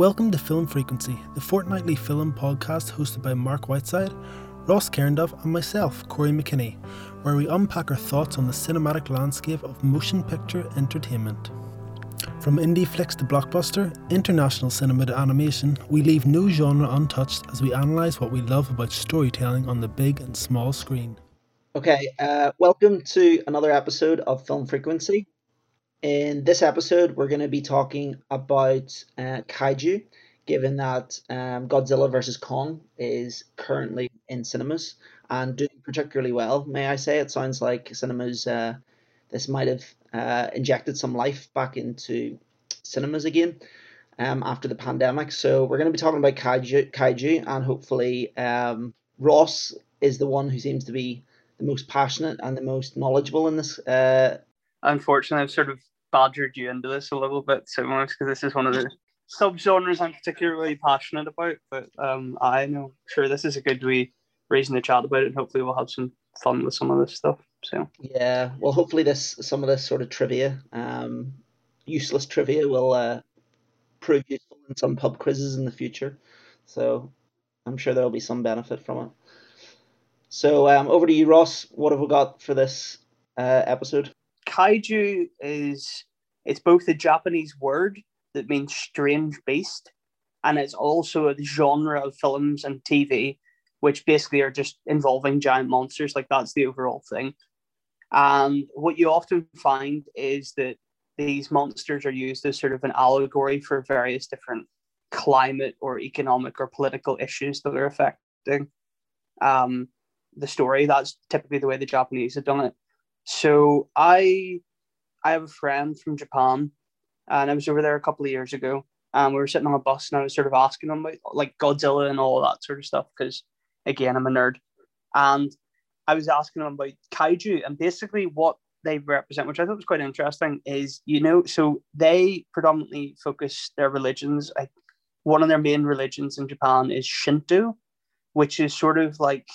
Welcome to Film Frequency, the fortnightly film podcast hosted by Mark Whiteside, Ross Cairnduff, and myself, Corey McKinney, where we unpack our thoughts on the cinematic landscape of motion picture entertainment. From indie flicks to blockbuster, international cinema to animation, we leave no genre untouched as we analyse what we love about storytelling on the big and small screen. Okay, uh, welcome to another episode of Film Frequency. In this episode, we're going to be talking about uh, kaiju, given that um, Godzilla vs. Kong is currently in cinemas and doing particularly well, may I say. It sounds like cinemas, uh, this might have uh, injected some life back into cinemas again um, after the pandemic. So we're going to be talking about kaiju, kaiju and hopefully um, Ross is the one who seems to be the most passionate and the most knowledgeable in this. Uh, Unfortunately, I've sort of badgered you into this a little bit so much because this is one of the subgenres I'm particularly passionate about. But um, I know, sure, this is a good way reason to chat about it, and hopefully we'll have some fun with some of this stuff. So yeah, well, hopefully this some of this sort of trivia, um, useless trivia, will uh, prove useful in some pub quizzes in the future. So I'm sure there'll be some benefit from it. So um, over to you, Ross. What have we got for this uh, episode? Kaiju is it's both a Japanese word that means strange beast, and it's also a genre of films and TV, which basically are just involving giant monsters. Like that's the overall thing. And what you often find is that these monsters are used as sort of an allegory for various different climate or economic or political issues that are affecting um, the story. That's typically the way the Japanese have done it. So I I have a friend from Japan, and I was over there a couple of years ago. And we were sitting on a bus, and I was sort of asking him about like Godzilla and all that sort of stuff because, again, I'm a nerd. And I was asking him about kaiju, and basically what they represent, which I thought was quite interesting, is you know, so they predominantly focus their religions. Like one of their main religions in Japan is Shinto, which is sort of like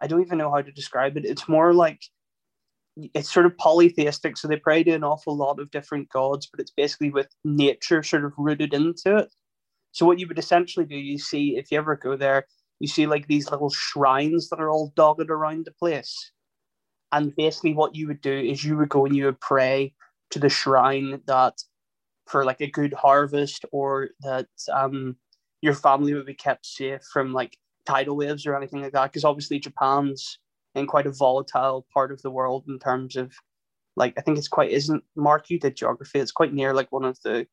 I don't even know how to describe it. It's more like it's sort of polytheistic, so they pray to an awful lot of different gods, but it's basically with nature sort of rooted into it. So what you would essentially do, you see if you ever go there, you see like these little shrines that are all dotted around the place. And basically what you would do is you would go and you would pray to the shrine that for like a good harvest or that um your family would be kept safe from like tidal waves or anything like that. Because obviously Japan's in quite a volatile part of the world in terms of like I think it's quite isn't Mark you did geography. It's quite near like one of the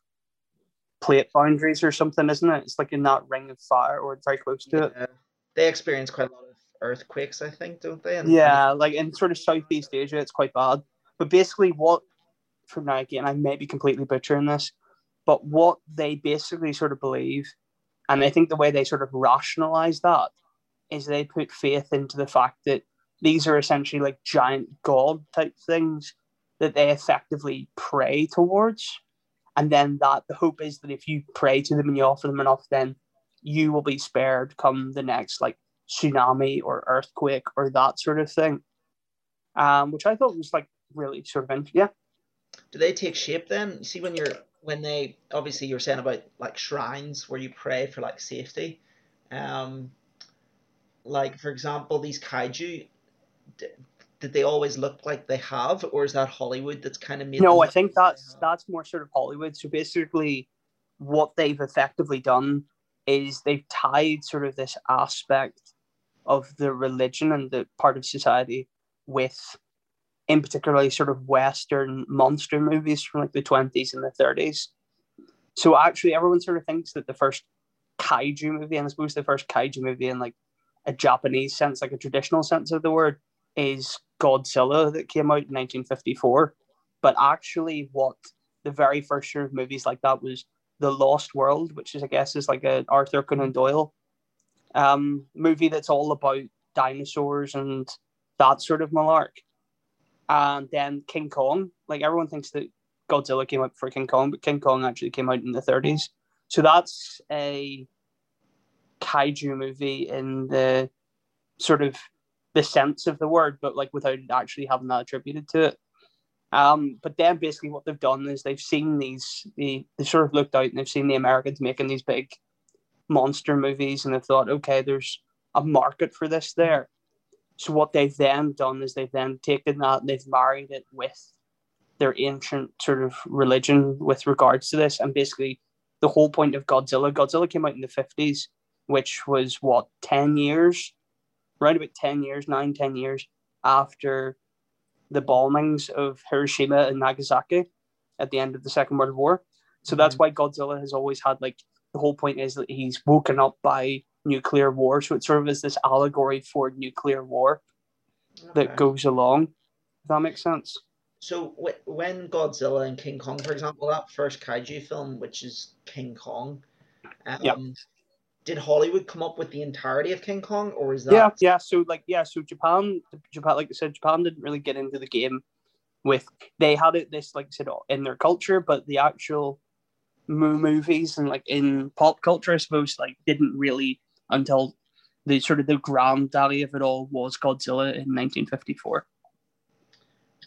plate boundaries or something, isn't it? It's like in that ring of fire or very close to yeah. it. They experience quite a lot of earthquakes, I think, don't they? And, yeah, like in sort of Southeast Asia, it's quite bad. But basically, what from now again, I may be completely butchering this, but what they basically sort of believe, and I think the way they sort of rationalize that is they put faith into the fact that these are essentially like giant god type things that they effectively pray towards. And then that the hope is that if you pray to them and you offer them enough, then you will be spared come the next like tsunami or earthquake or that sort of thing. Um, which I thought was like really sort of yeah. Do they take shape then? You see when you're when they obviously you're saying about like shrines where you pray for like safety. Um like for example these kaiju did they always look like they have, or is that Hollywood that's kind of made? No, I think that's that's more sort of Hollywood. So basically, what they've effectively done is they've tied sort of this aspect of the religion and the part of society with, in particularly, sort of Western monster movies from like the twenties and the thirties. So actually, everyone sort of thinks that the first kaiju movie, and I suppose the first kaiju movie in like a Japanese sense, like a traditional sense of the word, is Godzilla that came out in 1954. But actually, what the very first sort of movies like that was The Lost World, which is, I guess, is like an Arthur Conan Doyle um, movie that's all about dinosaurs and that sort of malark. And then King Kong, like everyone thinks that Godzilla came out for King Kong, but King Kong actually came out in the 30s. So that's a kaiju movie in the sort of the sense of the word, but like without actually having that attributed to it. Um, but then basically what they've done is they've seen these, they, they sort of looked out and they've seen the Americans making these big monster movies and they've thought, okay, there's a market for this there. So what they've then done is they've then taken that and they've married it with their ancient sort of religion with regards to this. And basically the whole point of Godzilla, Godzilla came out in the 50s, which was what, 10 years, right about 10 years, nine, 10 years after the bombings of Hiroshima and Nagasaki at the end of the Second World War. So that's mm-hmm. why Godzilla has always had like the whole point is that he's woken up by nuclear war. So it sort of is this allegory for nuclear war okay. that goes along. If that makes sense. So w- when Godzilla and King Kong, for example, that first kaiju film, which is King Kong, um, yep. Did Hollywood come up with the entirety of King Kong, or is that? Yeah, yeah. So like, yeah. So Japan, Japan, like I said, Japan didn't really get into the game with. They had it this, like I said, in their culture, but the actual movies and like in pop culture, I suppose, like didn't really until the sort of the granddaddy of it all was Godzilla in 1954.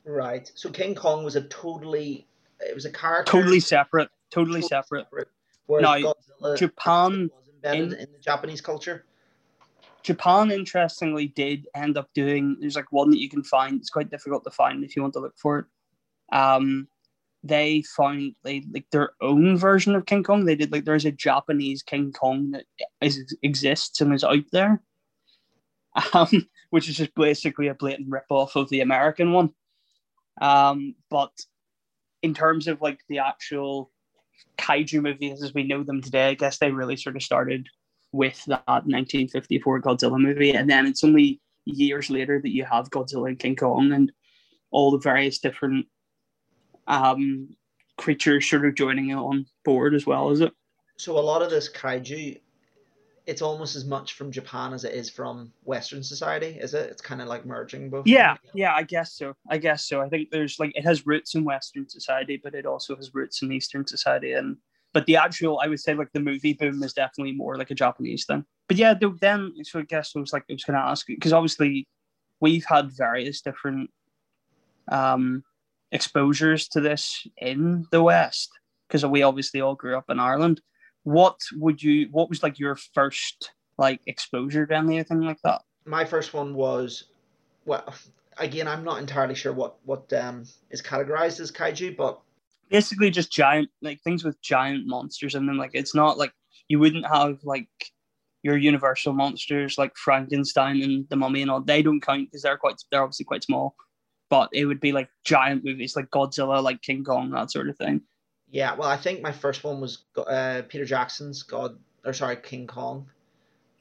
Right. So King Kong was a totally it was a character totally separate, totally, totally separate. separate. now, Godzilla Japan embedded in, in the Japanese culture. Japan, interestingly, did end up doing. There's like one that you can find. It's quite difficult to find if you want to look for it. Um, they found they like their own version of King Kong. They did like there's a Japanese King Kong that is, exists and is out there, um, which is just basically a blatant rip off of the American one. Um, but in terms of like the actual kaiju movies as we know them today, I guess they really sort of started with that 1954 Godzilla movie, and then it's only years later that you have Godzilla and King Kong and all the various different um, creatures sort of joining on board as well, is it? So a lot of this kaiju, it's almost as much from Japan as it is from Western society, is it? It's kind of like merging both. Yeah, yeah, I guess so. I guess so. I think there's like it has roots in Western society, but it also has roots in Eastern society, and but the actual, I would say, like the movie boom is definitely more like a Japanese thing. But yeah, then so I guess I was like I was to ask because obviously we've had various different um exposures to this in the West because we obviously all grew up in Ireland. What would you? What was like your first like exposure to anything like that? My first one was well. Again, I'm not entirely sure what what um, is categorized as kaiju, but basically just giant like things with giant monsters and then like it's not like you wouldn't have like your universal monsters like Frankenstein and the Mummy and all. They don't count because they're quite they're obviously quite small but it would be like giant movies like Godzilla, like King Kong, that sort of thing. Yeah, well, I think my first one was uh, Peter Jackson's God, or sorry, King Kong.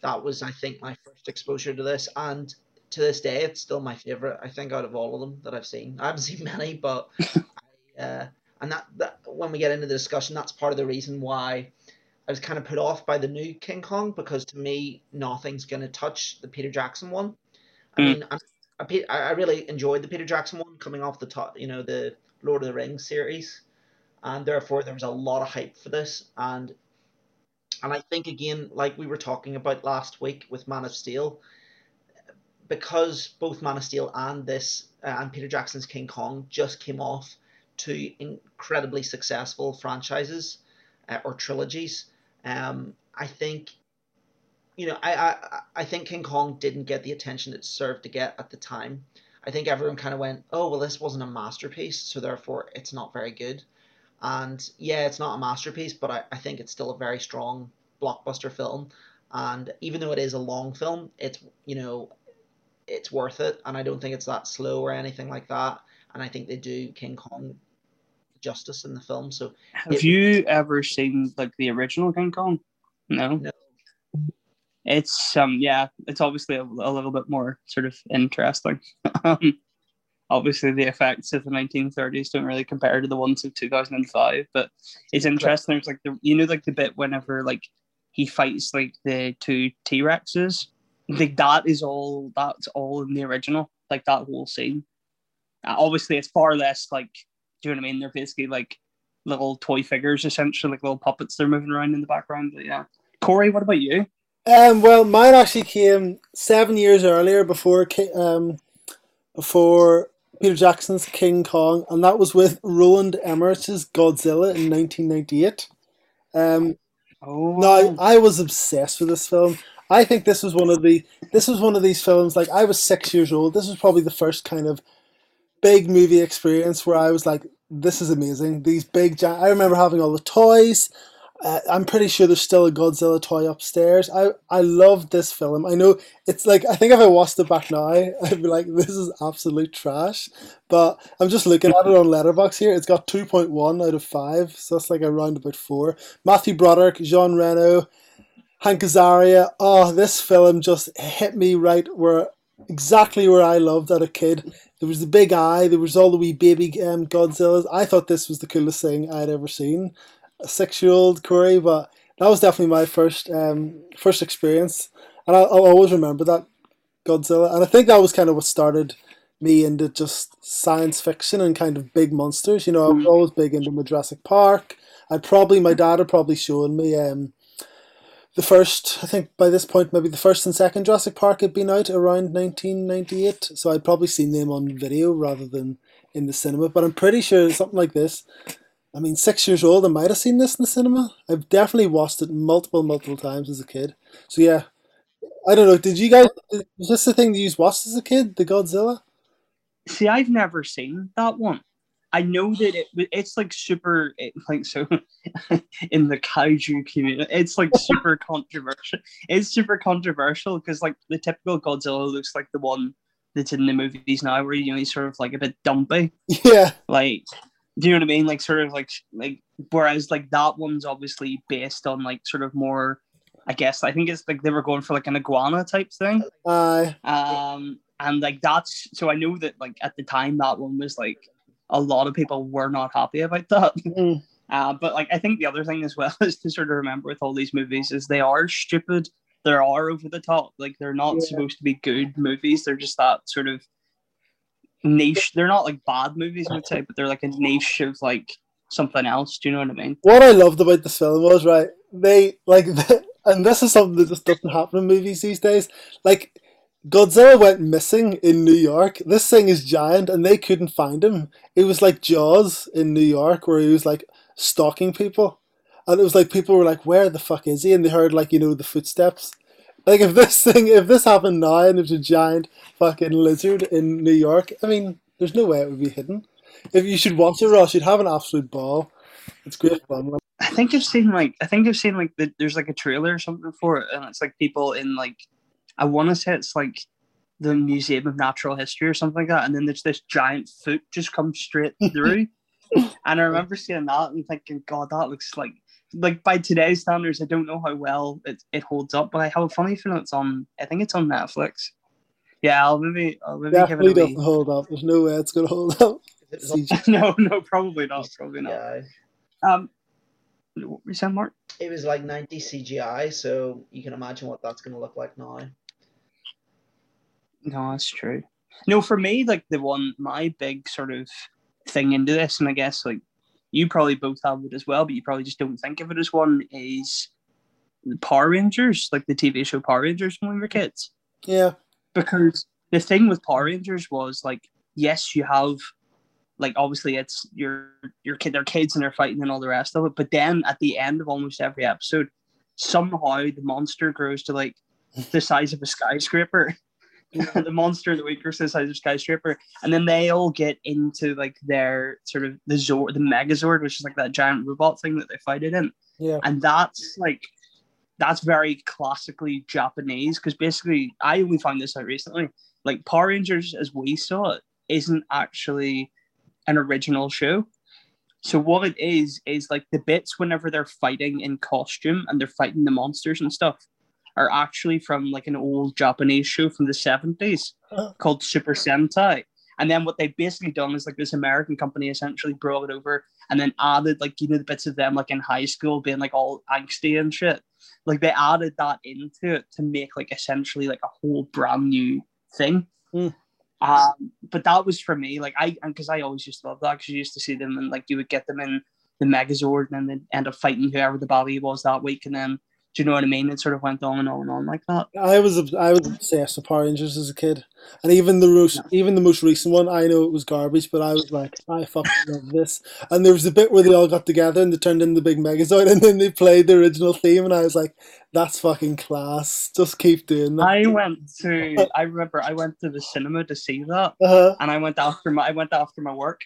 That was, I think, my first exposure to this, and to this day, it's still my favorite. I think out of all of them that I've seen, I haven't seen many, but I, uh, and that, that when we get into the discussion, that's part of the reason why I was kind of put off by the new King Kong because to me, nothing's going to touch the Peter Jackson one. I mm. mean, I'm I, I really enjoyed the Peter Jackson one coming off the top, you know, the Lord of the Rings series, and therefore there was a lot of hype for this, and and I think again, like we were talking about last week with Man of Steel, because both Man of Steel and this uh, and Peter Jackson's King Kong just came off two incredibly successful franchises uh, or trilogies. Um, I think you know, I, I I think King Kong didn't get the attention it deserved to get at the time. I think everyone kind of went, oh well, this wasn't a masterpiece, so therefore it's not very good. And yeah, it's not a masterpiece, but I, I think it's still a very strong blockbuster film. And even though it is a long film, it's you know, it's worth it. And I don't think it's that slow or anything like that. And I think they do King Kong justice in the film. So have it, you ever seen like the original King Kong? No. No it's um yeah it's obviously a, a little bit more sort of interesting um, obviously the effects of the 1930s don't really compare to the ones of 2005 but it's interesting there's like the you know like the bit whenever like he fights like the two t-rexes? Like that is all that's all in the original like that whole scene. Uh, obviously it's far less like do you know what i mean? They're basically like little toy figures essentially like little puppets they're moving around in the background but yeah. Corey what about you? Um, well, mine actually came seven years earlier before um, before Peter Jackson's King Kong, and that was with Roland Emmerich's Godzilla in 1998. Um, Oh, no, I, was obsessed with this film. I think this was one of the this was one of these films. Like I was six years old. This was probably the first kind of big movie experience where I was like, "This is amazing." These big, gi- I remember having all the toys. Uh, I'm pretty sure there's still a Godzilla toy upstairs. I I loved this film. I know it's like I think if I watched it back now, I'd be like, "This is absolute trash." But I'm just looking at it on Letterboxd here. It's got 2.1 out of five, so that's like around about four. Matthew Broderick, Jean Reno, Hank Azaria. Oh, this film just hit me right where exactly where I loved as a kid. There was the big eye. There was all the wee baby um, Godzillas. I thought this was the coolest thing I'd ever seen. A six-year-old Corey, but that was definitely my first um, first experience, and I'll, I'll always remember that Godzilla. And I think that was kind of what started me into just science fiction and kind of big monsters. You know, I was always big into Jurassic Park. I probably my dad had probably shown me um, the first. I think by this point maybe the first and second Jurassic Park had been out around 1998, so I'd probably seen them on video rather than in the cinema. But I'm pretty sure something like this. I mean, six years old, I might have seen this in the cinema. I've definitely watched it multiple, multiple times as a kid. So yeah, I don't know. Did you guys? Was this the thing that you watched as a kid, the Godzilla? See, I've never seen that one. I know that it it's like super it, like so in the kaiju community. It's like super controversial. It's super controversial because like the typical Godzilla looks like the one that's in the movies now, where you know he's sort of like a bit dumpy. Yeah, Like, do you know what I mean? Like sort of like like whereas like that one's obviously based on like sort of more. I guess I think it's like they were going for like an iguana type thing. aye, Um, and like that's so I know that like at the time that one was like a lot of people were not happy about that. Mm. Uh, but like I think the other thing as well is to sort of remember with all these movies is they are stupid. They are over the top. Like they're not Yeah. supposed to be good movies. They're just that sort of niche. They're not like bad movies, I would say, but they're like a niche of like something else. Do you know what I mean? what I loved about this film was right. They like, and this is something that just doesn't happen in movies these days. Like, Godzilla went missing in New York. This thing is giant, and they couldn't find him. It was like Jaws in New York, where he was like stalking people, and it was like people were like, "Where the fuck is he?" And they heard like you know the footsteps. Like if this thing, if this happened now, and there's a giant fucking lizard in New York, I mean, there's no way it would be hidden. If you should watch it, Ross, you'd have an absolute ball. It's great fun. I think I've seen like I think I've seen like the, there's like a trailer or something for it, and it's like people in like I want to say it's like the Museum of Natural History or something like that, and then there's this giant foot just comes straight through, and I remember seeing that and thinking, God, that looks like like by today's standards, I don't know how well it, it holds up, but I have a funny feeling it's on. I think it's on Netflix. Yeah, I'll maybe I'll maybe definitely give it a doesn't hold up. There's no way it's gonna hold up. It was on CG. no, no, probably not. Probably not. CGI. Um, what were you saying, Mark? It was like 90 CGI, so you can imagine what that's going to look like now. No, that's true. No, for me, like the one, my big sort of thing into this, and I guess like you probably both have it as well, but you probably just don't think of it as one, is the Power Rangers, like the TV show Power Rangers when we were kids. Yeah, Because the thing with Power Rangers was like, yes, you have like obviously it's your your kid, they're kids and they're fighting and all the rest of it, but then at the end of almost every episode, somehow the monster grows to like the size of a skyscraper. the monster of the week grows to the size of skyscraper, and then they all get into like their sort of the Zord, the Megazord, which is like that giant robot thing that they fight it in yeah, and that's like that's very classically Japanese because basically I only found this out recently. Like Power Rangers, as we saw it, isn't actually an original show. So what it is is like the bits whenever they're fighting in costume and they're fighting the monsters and stuff are actually from like an old Japanese show from the seventies Huh. called Super Sentai. And then what they've basically done is like this American company essentially brought it over and then added like you know the bits of them like in high school being like all angsty and shit. Like they added that into it to make like essentially like a whole brand new thing. Hmm. Um, but that was for me like I and because I always used to love that because you used to see them and like you would get them in the Megazord and then they'd end up fighting whoever the baddie was that week and then Do you know what I mean? It sort of went on and on and on like that. I was I was obsessed with Power Rangers as a kid, and even the most even the most recent one, I know it was garbage, but I was like, I fucking love this. And there was a bit where they all got together and they turned into the big Megazord, and then they played the original theme, and I was like, that's fucking class. Just keep doing that. I went to I remember I went to the cinema to see that, Uh-huh. and I went after my I went after my work,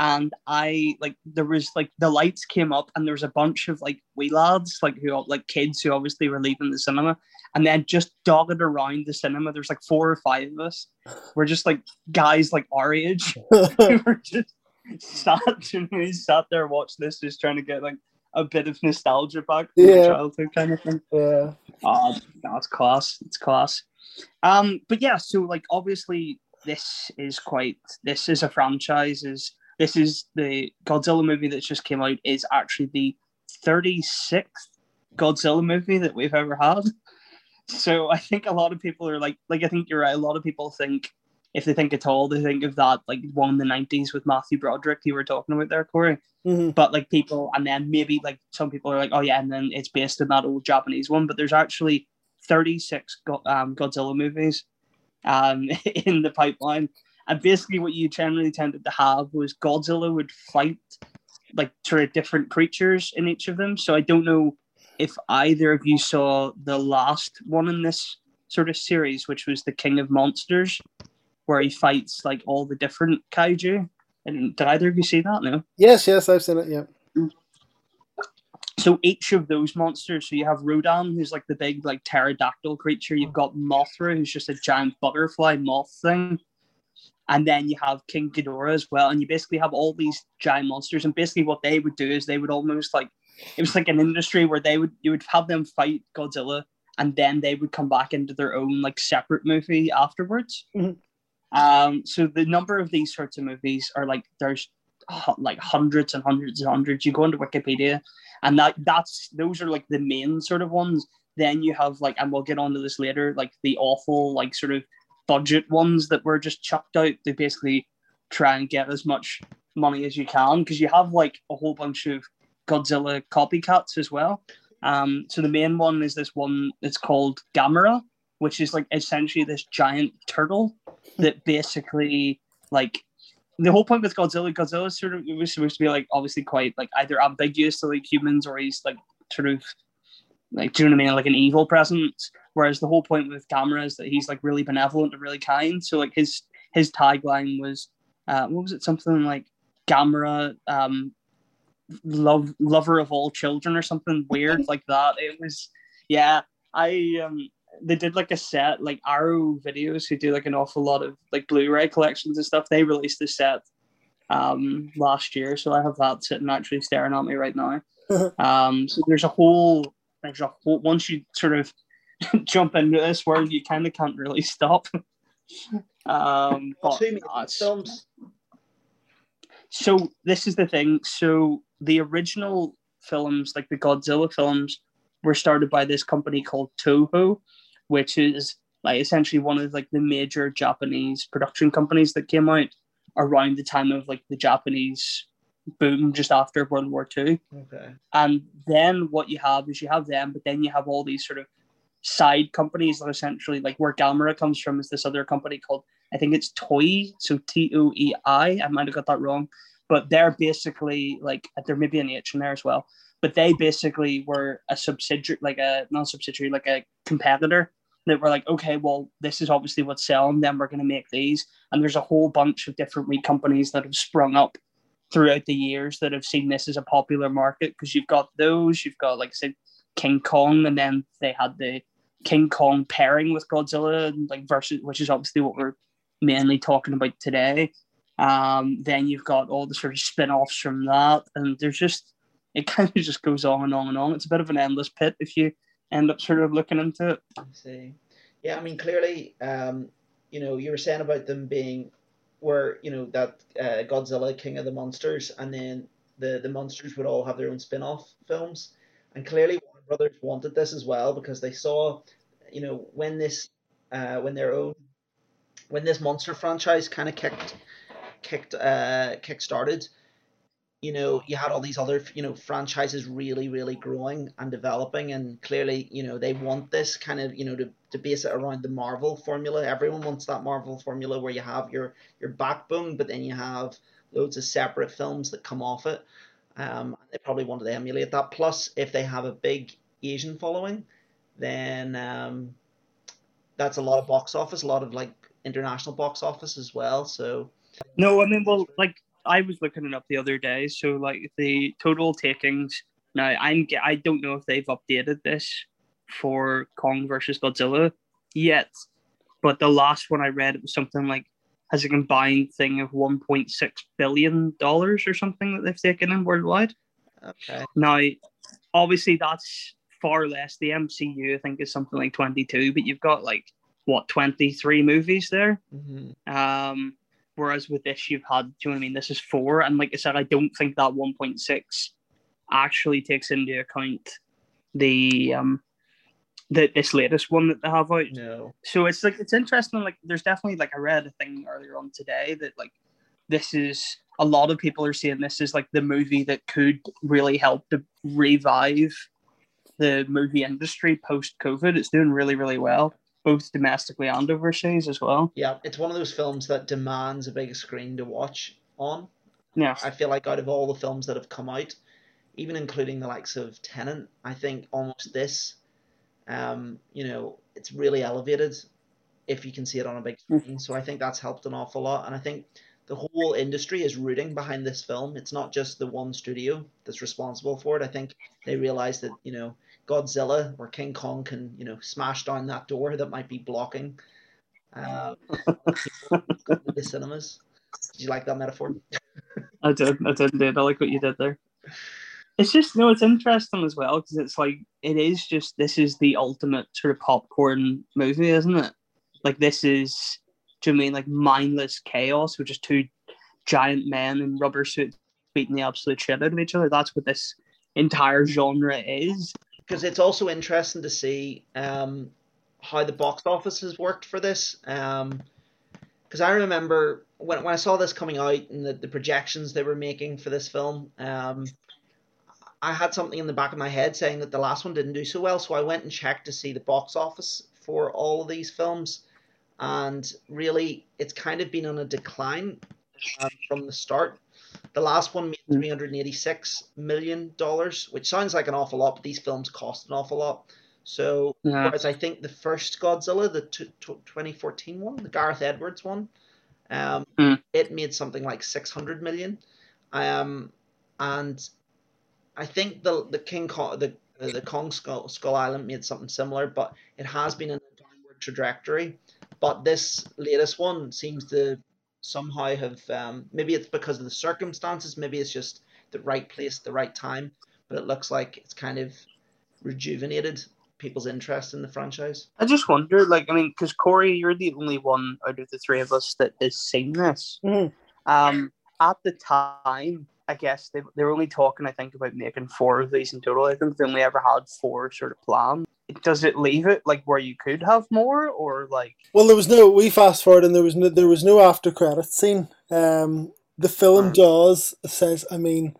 and I like there was like the lights came up, and there was a bunch of like wee lads like who like kids who obviously were leaving the cinema, and then just dogged around the cinema. There's like four or five of us. We're just like guys like our age. we were just sat and we sat there watching this, just trying to get like a bit of nostalgia back from Yeah. childhood kind of thing. yeah. Oh, that's class. It's class. Um, but yeah, so like obviously this is quite this is a franchise. Is this is the Godzilla movie that just came out is actually the 36th Godzilla movie that we've ever had. So I think a lot of people are like like I think you're right. A lot of people think if they think at all, they think of that like one in the 90s with Matthew Broderick you were talking about there, Corey hmm but like people and then maybe like some people are like oh yeah and then it's based on that old japanese one but there's actually 36 um, godzilla movies um, in the pipeline and basically what you generally tended to have was godzilla would fight like sort of different creatures in each of them so i don't know if either of you saw the last one in this sort of series which was the king of monsters where he fights like all the different kaiju and did either of you see that no Yes, yes, I've seen it. Yeah. so each of those monsters, so you have Rodan, who's like the big like pterodactyl creature. You've got Mothra, who's just a giant butterfly moth thing, and then you have King Ghidorah as well. And you basically have all these giant monsters. And basically, what they would do is they would almost like it was like an industry where they would you would have them fight Godzilla, and then they would come back into their own like separate movie afterwards. Mhm. Um, so the number of these sorts of movies are like there's like hundreds and hundreds and hundreds. You go into Wikipedia, and that that's those are like the main sort of ones. Then you have like, and we'll get onto this later, like the awful like sort of budget ones that were just chucked out They basically try and get as much money as you can because you have like a whole bunch of Godzilla copycats as well. Um, so the main one is this one. It's called Gamera, which is like essentially this giant turtle that basically like the whole point with Godzilla, Godzilla sort of was supposed to be like obviously quite like either ambiguous to like humans or he's like sort of like do you know what I mean, like an evil presence. Whereas the whole point with Gamera is that he's like really benevolent and really kind. So like his his tagline was uh what was it something like Gamera um love lover of all children or something weird like that. It was yeah. I um they did like a set like Arrow videos who do like an awful lot of like Blu-ray collections and stuff. They released a set um last year, so I have that sitting actually staring at me right now. um, so there's a whole there's a whole once you sort of jump into this world, you kind of can't really stop. um, but Two no, films. so this is the thing. So the original films, like the Godzilla films, were started by this company called Toho, which is like essentially one of like the major Japanese production companies that came out around the time of like the Japanese boom just after World War Two. Okay. And then what you have is you have them, but then you have all these sort of side companies that essentially like where Gamera comes from is this other company called I think it's Toy, so T O E I. I might have got that wrong, but they're basically like there may be an H in there as well. But they basically were a subsidiary, like a not subsidiary, like a competitor that were like, okay, well, this is obviously what's selling. Then we're going to make these, and there's a whole bunch of different wee companies that have sprung up throughout the years that have seen this as a popular market because you've got those, you've got like I said, King Kong, and then they had the King Kong pairing with Godzilla, like versus, which is obviously what we're mainly talking about today. Um, then you've got all the sort of spin-offs from that, and there's just it kind of just goes on and on and on. It's a bit of an endless pit if you end up sort of looking into it. I see. Yeah, I mean, clearly, um, you know, you were saying about them being, where you know that uh, Godzilla, King of the Monsters, and then the the monsters would all have their own spin-off films, and clearly Brothers wanted this as well because they saw, you know, when this, uh, when their own, when this monster franchise kind of kicked, kicked, uh, kick started, you know, you had all these other, you know, franchises really, really growing and developing, and clearly, you know, they want this kind of, you know, to, to base it around the Marvel formula. Everyone wants that Marvel formula where you have your your backbone, but then you have loads of separate films that come off it. Um, they probably wanted to emulate that. Plus, if they have a big Asian following, then um, that's a lot of box office, a lot of like international box office as well. So no, I mean, well, like I was looking it up the other day. So like the total takings. Now I'm I don't know if they've updated this for Kong versus Godzilla yet, but the last one I read it was something like has a combined thing of 1.6 billion dollars or something that they've taken in worldwide. Okay. Now, obviously that's far less. The MCU I think is something like 22, but you've got like what 23 movies there. Mm-hmm. Um, Whereas with this, you've had, do you know what I mean? This is four. And like I said, I don't think that 1.6 actually takes into account the um the this latest one that they have out. No. So it's like it's interesting. Like there's definitely like I read a thing earlier on today that like this is a lot of people are saying this is like the movie that could really help to revive the movie industry post COVID. It's doing really, really well both domestically and overseas as well. Yeah, it's one of those films that demands a big screen to watch on. Yeah. I feel like out of all the films that have come out, even including the likes of Tenet, I think almost this, um, you know, it's really elevated if you can see it on a big Mm. screen. So I think that's helped an awful lot. And I think the whole industry is rooting behind this film. It's not just the one studio that's responsible for it. I think they realize that, you know, Godzilla or King Kong can, you know, smash down that door that might be blocking uh, the cinemas. Did you like that metaphor? I did. I did indeed. I like what you did there. It's just no, it's interesting as well because it's like it is just this is the ultimate sort of popcorn movie, isn't it? Like this is, do you mean like mindless chaos with just two giant men in rubber suits beating the absolute shit out of each other? That's what this entire genre is. Because it's also interesting to see um, how the box office has worked for this. Because I remember when, when I saw this coming out and the, the projections they were making for this film, um, I had something in the back of my head saying that the last one didn't do so well. So I went and checked to see the box office for all of these films. And really, it's kind of been on a decline um, from the start. The last one made three hundred eighty-six million dollars, which sounds like an awful lot, but these films cost an awful lot. So, Yeah. whereas I think the first Godzilla, the t- t- 2014 one, the Gareth Edwards one, um, Hmm. it made something like six hundred million. Um, and I think the the King Kong, the the Kong Skull, Skull Island made something similar, but it has been in a downward trajectory. But this latest one seems to somehow have um, maybe it's because of the circumstances, maybe it's just the right place, the right time. But it looks like it's kind of rejuvenated people's interest in the franchise. I just wonder, like, I mean, because Corey, you're the only one out of the three of us that has seen this. Mhm. Um, at the time, I guess they, they were only talking, I think, about making four of these in total. I think they only ever had four sort of planned. Does it leave it like where you could have more, or like, Well, there was no. We fast forward, and there was no. There was no after credit scene. Um, the film Mm. does says. I mean,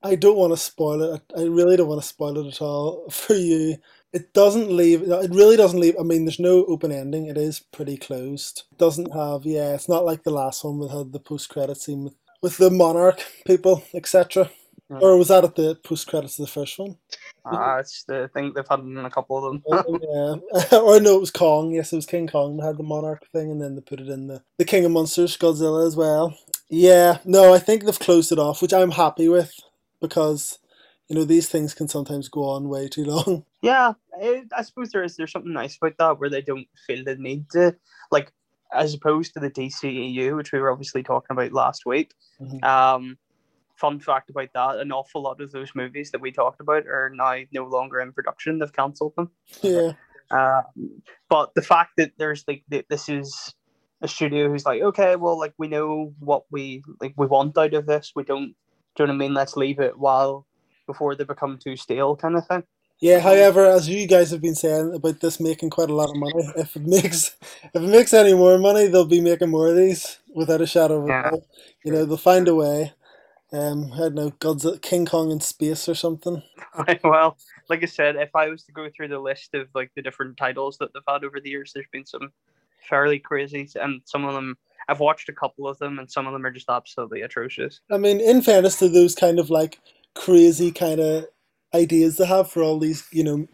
I don't want to spoil it. I really don't want to spoil it at all for you. It doesn't leave. It really doesn't leave. I mean, there's no open ending. It is pretty closed. It doesn't have. Yeah, it's not like the last one that had the post credit scene with with the monarch people, etc. Mm. Or was that at the post credits of the first one? ah, it's the thing they've had in a couple of them. Oh, yeah. or no, it was Kong. Yes, it was King Kong that had the monarch thing, and then they put it in the the King of Monsters, Godzilla as well. Yeah, no, I think they've closed it off, which I'm happy with because you know these things can sometimes go on way too long. Yeah, I, I suppose there is. There's something nice about that where they don't feel the need to, like, as opposed to the DCEU, which we were obviously talking about last week. Mhm. Um, fun fact about that: an awful lot of those movies that we talked about are now no longer in production. They've cancelled them. Yeah, Uh, but the fact that there's like th- this is a studio who's like, okay, well, like we know what we like we want out of this. We don't. Do you know what I mean? Let's leave it while before they become too stale, kind of thing. Yeah. However, as you guys have been saying about this making quite a lot of money, if it makes if it makes any more money, they'll be making more of these without a shadow of a Yeah. doubt. You know, they'll find a way. Um, I don't know, Godzilla, King Kong in space or something. well, like I said, if I was to go through the list of like the different titles that they've had over the years, there's been some fairly crazy, and some of them I've watched a couple of them, and some of them are just absolutely atrocious. I mean, in fairness to those kind of like crazy kind of ideas they have for all these, you know,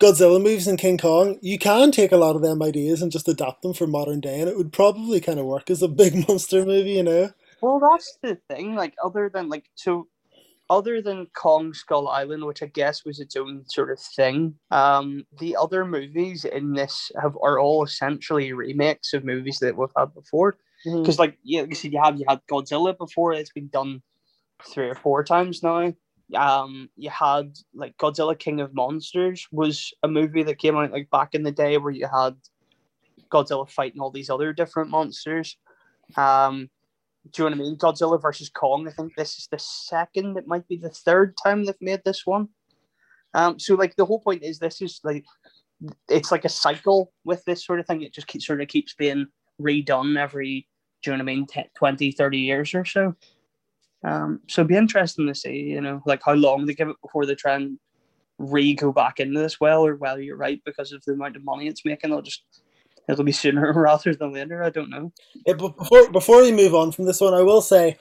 Godzilla movies and King Kong, you can take a lot of them ideas and just adapt them for modern day, and it would probably kind of work as a big monster movie, you know. Well, that's the thing. Like, other than like, so other than Kong Skull Island, which I guess was its own sort of thing, um, the other movies in this have are all essentially remakes of movies that we've had before. Because, mm-hmm. like, yeah, you see, you have you had Godzilla before; it's been done three or four times now. Um, you had like Godzilla King of Monsters was a movie that came out like back in the day where you had Godzilla fighting all these other different monsters. Um, do you know what I mean? Godzilla versus Kong. I think this is the second. It might be the third time they've made this one. Um, so like the whole point is this is like it's like a cycle with this sort of thing. It just keeps, sort of keeps being redone every, do you know what I mean, 20, 30 years or so. Um, so it'd be interesting to see, you know, like how long they give it before they try and re go back into this well, or well, you're right, because of the amount of money it's making, they'll just it'll be sooner rather than later. I don't know. Yeah, but before before we move on from this one, I will say,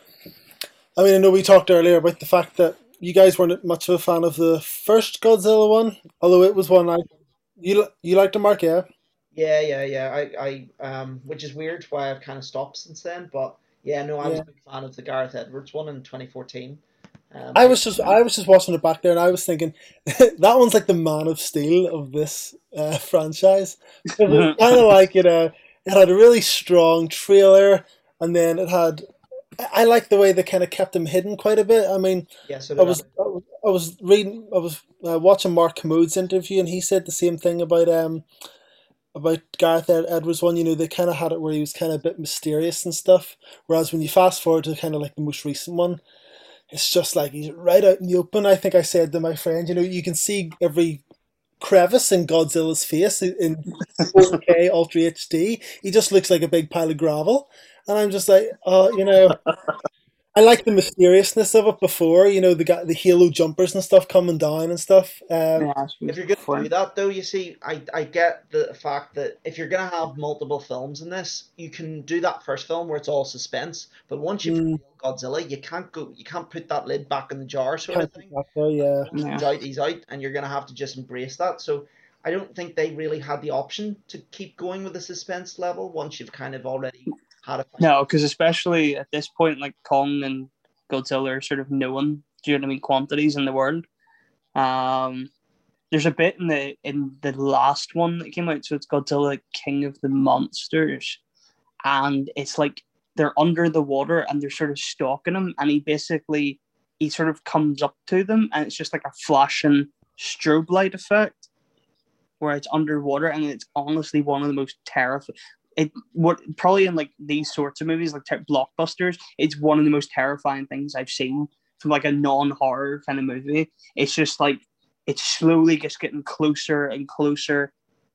I mean, I know we talked earlier about the fact that you guys weren't much of a fan of the first Godzilla one, although it was one I you you liked the Mark, yeah. Yeah, yeah, yeah. I, I, um, which is weird why I've kind of stopped since then. But yeah, no, I was a big fan of the Gareth Edwards one in 2014. Um, I was just I was just watching it back there, and I was thinking that one's like the Man of Steel of this uh, franchise. It was kind of like you know, it had a really strong trailer, and then it had. I like the way they kind of kept him hidden quite a bit. I mean, yeah, so I was I. I was reading, I was uh, watching Mark Kermode's interview, and he said the same thing about um about Gareth Edwards one. You know, they kind of had it where he was kind of a bit mysterious and stuff. Whereas when you fast forward to kind of like the most recent one, it's just like he's right out in the open. I think I said to my friend, you know, you can see every crevice in Godzilla's face in 4K Ultra HD. He just looks like a big pile of gravel. And I'm just like, oh, you know, I like the mysteriousness of it before, you know, the the halo jumpers and stuff coming down and stuff. Um, yeah, if you're going to do that, though, you see, I, I get the fact that if you're going to have multiple films in this, you can do that first film where it's all suspense. But once you've mm. Godzilla, you can't go, you can't put that lid back in the jar, sort can't of thing. There, yeah. He's out, he's out, and you're going to have to just embrace that. So I don't think they really had the option to keep going with the suspense level once you've kind of already no, because especially at this point, like Kong and Godzilla are sort of known, do you know what I mean, quantities in the world. Um, there's a bit in the in the last one that came out, so it's Godzilla King of the Monsters, and it's like they're under the water and they're sort of stalking him, and he basically he sort of comes up to them, and it's just like a flashing strobe light effect where it's underwater, and it's honestly one of the most terrifying it what probably in like these sorts of movies like ter- blockbusters it's one of the most terrifying things i've seen from like a non-horror kind of movie. It's just like it's slowly just getting closer and closer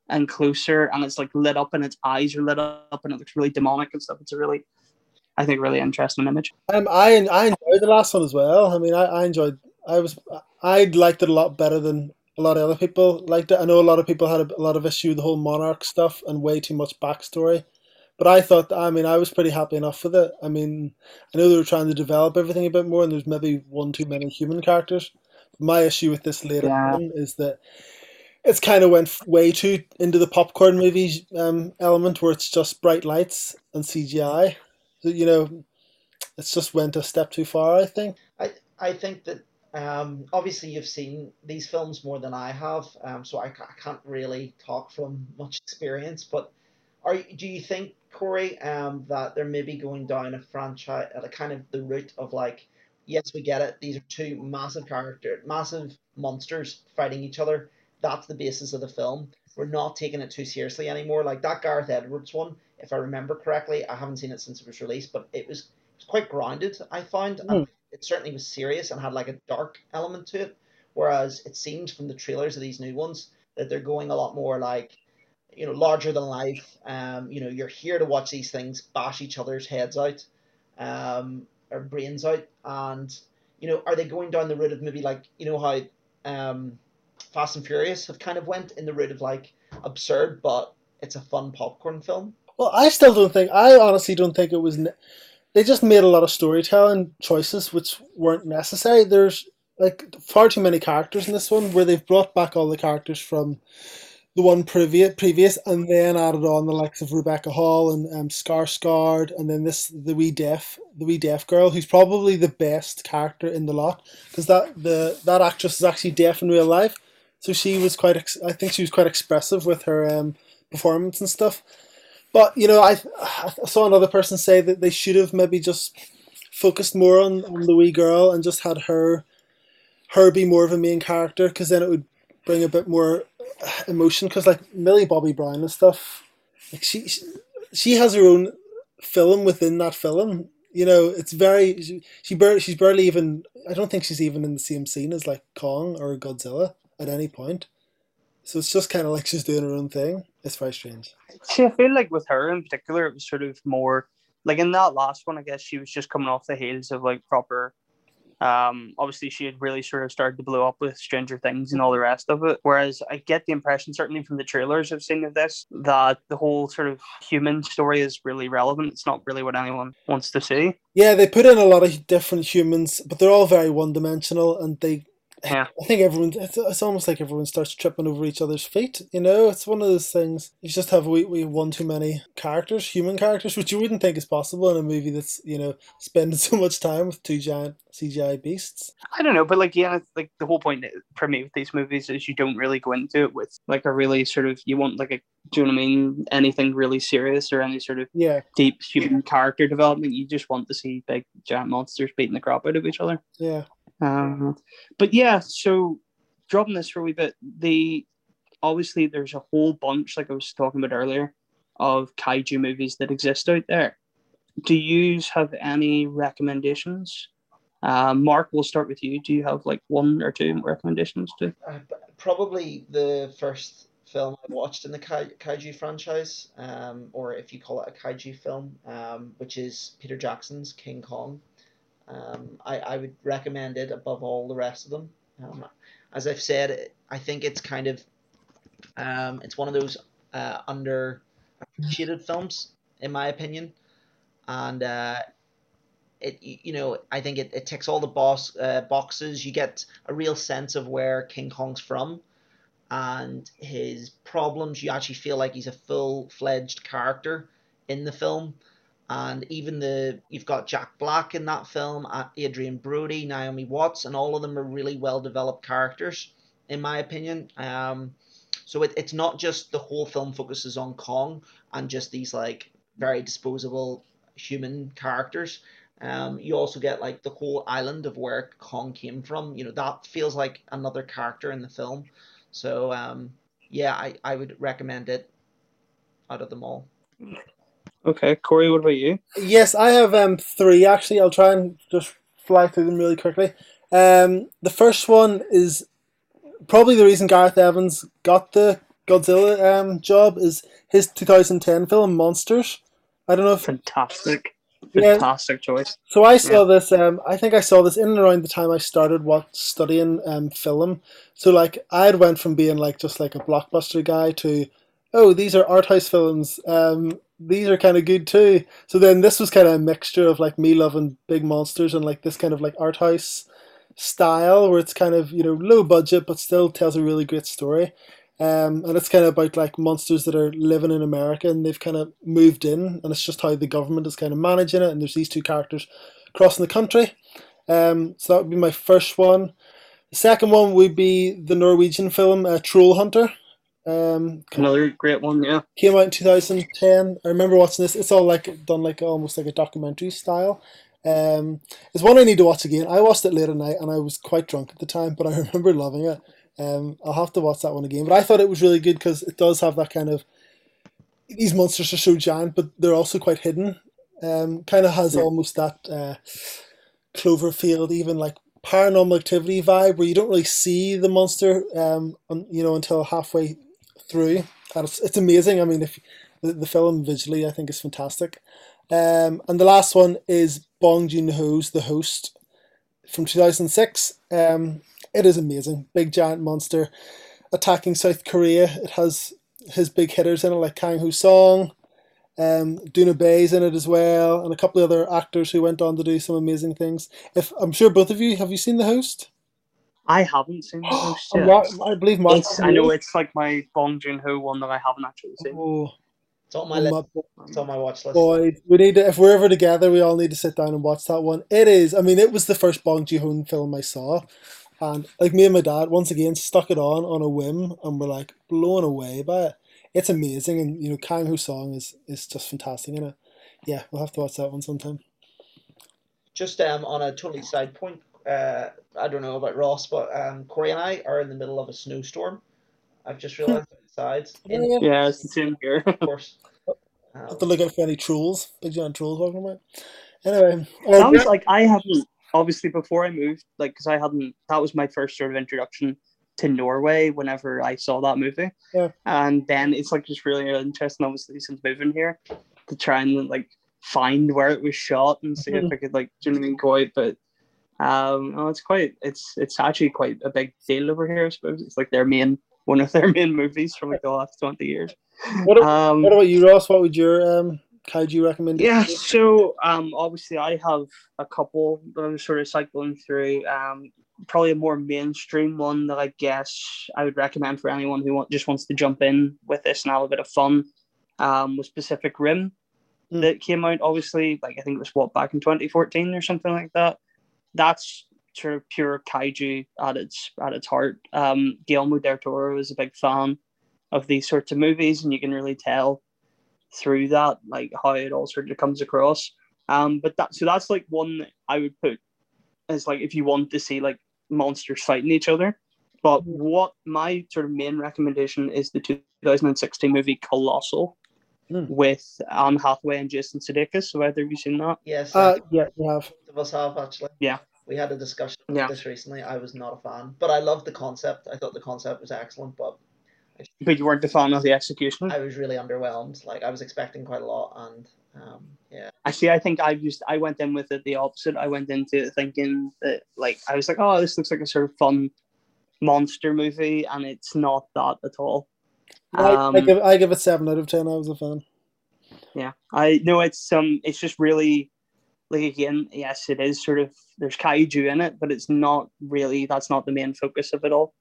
and closer and it's like lit up and its eyes are lit up and it looks really demonic and stuff. It's a really i think really interesting image. Um, i i enjoyed the last one as well. I mean i, I enjoyed i was i liked it a lot better than a lot of other people liked it. I know a lot of people had a, a lot of issue with the whole monarch stuff and way too much backstory. But I thought, I mean, I was pretty happy enough with it. I mean, I know they were trying to develop everything a bit more, and there's maybe one too many human characters. My issue with this later yeah. on is that it's kind of went way too into the popcorn movie um, element, where it's just bright lights and CGI. So, you know, it's just went a step too far. I think. I I think that um, obviously, you've seen these films more than I have, um, so I, I can't really talk from much experience. But are do you think, Corey, um, that they're maybe going down a franchise a kind of the route of like, yes, we get it. These are two massive character, massive monsters fighting each other. That's the basis of the film. We're not taking it too seriously anymore. Like that Gareth Edwards one, if I remember correctly, I haven't seen it since it was released, but it was, it was quite grounded. I found. Mm it certainly was serious and had like a dark element to it. Whereas it seems from the trailers of these new ones that they're going a lot more like, you know, larger than life. Um, you know, you're here to watch these things bash each other's heads out. Um, our brains out and you know are they going down the route of maybe like you know how um, Fast and Furious have kind of went in the route of like absurd but it's a fun popcorn film. Well, I still don't think. I honestly don't think it was. Ne- they just made a lot of storytelling choices which weren't necessary. There's like far too many characters in this one where they've brought back all the characters from the one previous previous and then added on the likes of Rebecca Hall and um, Skarsgård and then this the wee deaf the wee deaf girl who's probably the best character in the lot because that the that actress is actually deaf in real life so she was quite ex- I think she was quite expressive with her um, performance and stuff but you know I, I saw another person say that they should have maybe just focused more on, on the wee girl and just had her her be more of a main character because then it would bring a bit more uh, emotion. Because like Millie Bobby Brown and stuff, like she she has her own film within that film. You know, it's very she, she she's barely even. I don't think she's even in the same scene as like Kong or Godzilla at any point. So it's just kind of like she's doing her own thing. It's very strange. See, I feel like with her in particular, it was sort of more like in that last one. I guess she was just coming off the heels of like proper um, obviously, she had really sort of started to blow up with Stranger Things and all the rest of it. Whereas I get the impression, certainly from the trailers I've seen of this, that the whole sort of human story is really relevant. It's not really what anyone wants to see. Yeah, they put in a lot of different humans, but they're all very one dimensional and they yeah. I think everyone, it's, it's almost like everyone starts tripping over each other's feet. You know, it's one of those things. You just have we, we one too many characters, human characters, which you wouldn't think is possible in a movie that's, you know, spending so much time with two giant CGI beasts. I don't know, but like, yeah, like the whole point for me with these movies is you don't really go into it with like a really sort of, you want like a, do you know what I mean? Anything really serious or any sort of yeah deep human character development. You just want to see big giant monsters beating the crap out of each other. Yeah. Um, but yeah, so dropping this for a wee bit, the obviously there's a whole bunch, like I was talking about earlier, of kaiju movies that exist out there. Do you have any recommendations? Uh, Mark, we'll start with you. Do you have like one or two recommendations to? Uh, probably the first film I watched in the Kai- kaiju franchise, um, or if you call it a kaiju film, um, which is Peter Jackson's King Kong. Um, I, I would recommend it above all the rest of them. Um, as I've said, I think it's kind of um, it's one of those uh, underappreciated films, in my opinion, and uh, it you know I think it, it ticks all the boss uh, boxes. You get a real sense of where King Kong's from and his problems. You actually feel like he's a full fledged character in the film and even the you've got Jack Black in that film, Adrien Brody, Naomi Watts, and all of them are really well developed characters, in my opinion. Um, so it, it's not just the whole film focuses on Kong and just these like very disposable human characters. Um, you also get like the whole island of where Kong came from. You know that feels like another character in the film. So um, yeah, I, I would recommend it out of them all. Okay, Corey, what about you? Yes, I have um three actually. I'll try and just fly through them really quickly. Um, the first one is probably the reason Gareth Evans got the Godzilla um job is his 2010 film Monsters. I don't know if fantastic, Yeah. fantastic choice. So I saw this. Um, I think I saw this in and around the time I started what studying um film. So like I had went from being like just like a blockbuster guy to, oh these are art house films. Um, these are kind of good too. So then this was kind of a mixture of like me loving big monsters and like this kind of like art house style where it's kind of you know low budget but still tells a really great story. Um, and it's kind of about like monsters that are living in America and they've kind of moved in, and it's just how the government is kind of managing it. And there's these two characters crossing the country. Um, so that would be my first one. The second one would be the Norwegian film uh, Troll Hunter. Um, Another great one, yeah. came out in 2010. I remember watching this. It's all like done like almost like a documentary style. Um, it's one I need to watch again. I watched it late at night and I was quite drunk at the time, but I remember loving it. Um, I'll have to watch that one again. But I thought it was really good because it does have that kind of these monsters are so giant, but they're also quite hidden. Um, kind of has Yeah. almost that uh, Cloverfield, even like paranormal activity vibe, where you don't really see the monster, um, un, you know, until halfway through. And it's, it's amazing. I mean, if the, the film visually, I think is fantastic. Um, and the last one is Bong Joon Ho's The Host from 2006. Um, it is amazing. Big giant monster attacking South Korea. It has his big hitters in it, like Kang Ho Song, um, Doona Bae's in it as well, and a couple of other actors who went on to do some amazing things. If I'm sure both of you have you seen The Host? I haven't seen the host yet. Mark, I believe Mark. It's, I know it's like my Bong Joon Ho one that I haven't actually seen. Oh, It's on my oh, list. my It's on my watch list. boy, we need to. If we're ever together, we all need to sit down and watch that one. It is. I mean, it was the first Bong Joon Ho film I saw, and like me and my dad once again stuck it on on a whim, and we're like blown away by it. It's amazing, and you know, Kang Ho Song is is just fantastic in it. Yeah, we'll have to watch that one sometime. Just um, on a totally side point, uh, I don't know about Ross, but um, Corey and I are in the middle of a snowstorm. I've just realised outside. In, Yeah. Yeah, it's the same here. of course. Um, Have to look out for any trolls, big giant trolls walking about. Anyway, that uh, was like I haven't obviously before I moved, like because I hadn't. That was my first sort of introduction to Norway. Whenever I saw that movie, Yeah. and then it's like just really interesting, obviously since moving here, to try and like find where it was shot and see if I could like do you know what I mean, go out. But um, no, it's quite. It's it's actually quite a big deal over here. I suppose it's like their main one of their main movies from like the last twenty years. what, Um, what about you, Ross? What would your um, kaiju recommend? yeah, so um, obviously I have a couple that I'm sort of cycling through. Um, probably a more mainstream one that I guess I would recommend for anyone who want, just wants to jump in with this and have a bit of fun. Um, was Pacific Rim Mm. that came out obviously like I think it was what back in 2014 or something like that. That's sort of pure kaiju at its at its heart. Um, Guillermo del Toro is a big fan of these sorts of movies, and you can really tell through that like how it all sort of comes across. Um, but that so that's like one that I would put as like if you want to see like monsters fighting each other. But what my sort of main recommendation is the 2016 movie Colossal Hmm. with Anne Hathaway and Jason Sudeikis. So either of you seen that? yes, Uh, uh, yeah, we have. both of us have actually. Yeah. We had a discussion Yeah. this recently. I was not a fan, but I loved the concept. I thought the concept was excellent, but But you weren't a fan of the execution. I was really underwhelmed. Like I was expecting quite a lot, and um, yeah, Actually, I think I used I went in with it the opposite. I went into it thinking that like I was like, oh, this looks like a sort of fun monster movie, and it's not that at all. I, Um, I give I give it seven out of ten. I was a fan. Yeah, I know it's um, it's just really like again, yes, it is sort of there's kaiju in it, but it's not really that's not the main focus of it all.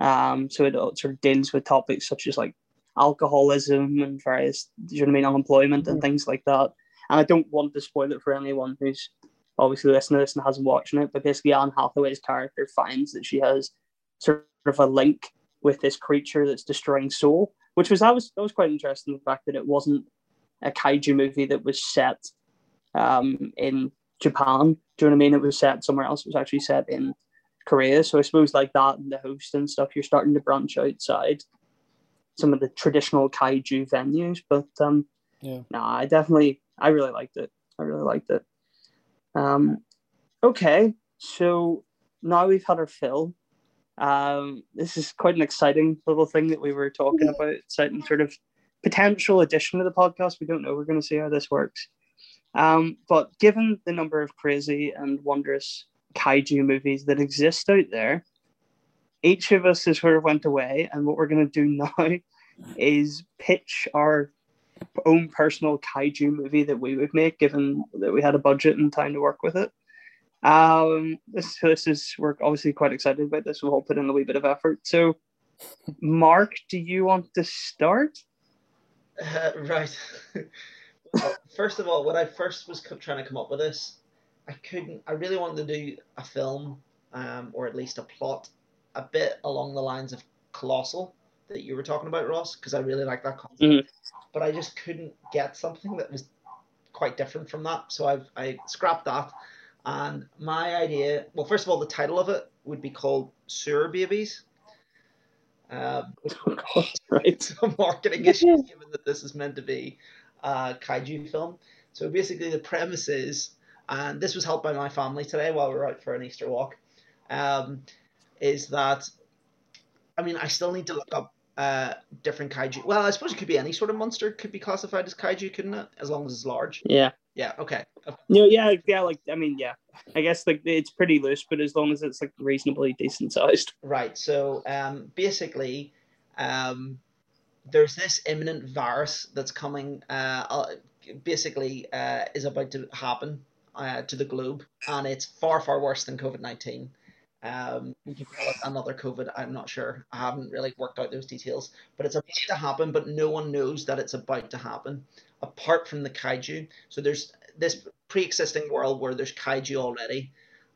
Um, so it all sort of deals with topics such as like alcoholism and various, you know what I mean, unemployment and things like that. And I don't want to spoil it for anyone who's obviously listening to this and hasn't watched it, but basically Anne Hathaway's character finds that she has sort of a link with this creature that's destroying Seoul, which was that was that was quite interesting. The fact that it wasn't a kaiju movie that was set um, in Japan. Do you know what I mean? It was set somewhere else. It was actually set in Korea. So I suppose like that and the host and stuff, you're starting to branch outside some of the traditional kaiju venues. But um, Yeah. no, I definitely, I really liked it. I really liked it. Um, okay, so now we've had our fill. Um, this is quite an exciting little thing that we were talking about. Exciting sort of potential addition to the podcast. We don't know. We're going to see how this works. Um, but given the number of crazy and wondrous kaiju movies that exist out there, each of us has sort of went away, and what we're going to do now is pitch our own personal kaiju movie that we would make, given that we had a budget and time to work with it. Um, this, this is we're obviously quite excited about this. We'll all put in a wee bit of effort. So, Mark, do you want to start? Uh, right. well, first of all, when I first was co- trying to come up with this, I couldn't. I really wanted to do a film, um, or at least a plot, a bit along the lines of Colossal that you were talking about, Ross, because I really like that concept. Mhm. But I just couldn't get something that was quite different from that, so I've I scrapped that. And my idea, well, first of all, the title of it would be called Sewer Babies. Um, right. some marketing issues given that this is meant to be a kaiju film. So basically, the premise is, and this was helped by my family today while we were out for an Easter walk, um, is that, I mean, I still need to look up uh, different kaiju. Well, I suppose it could be any sort of monster could be classified as kaiju, couldn't it? As long as it's large. Yeah. Yeah. Okay. No, yeah, yeah, like I mean, yeah. I guess like it's pretty loose, but as long as it's like reasonably decent sized. Right. So um, basically, um, there's this imminent virus that's coming. Uh, uh, basically, uh, is about to happen uh, to the globe, and it's far far worse than COVID nineteen. Um, we can call it another COVID. I'm not sure. I haven't really worked out those details, but it's about to happen. But no one knows that it's about to happen, apart from the kaiju. So there's this pre-existing world where there's kaiju already,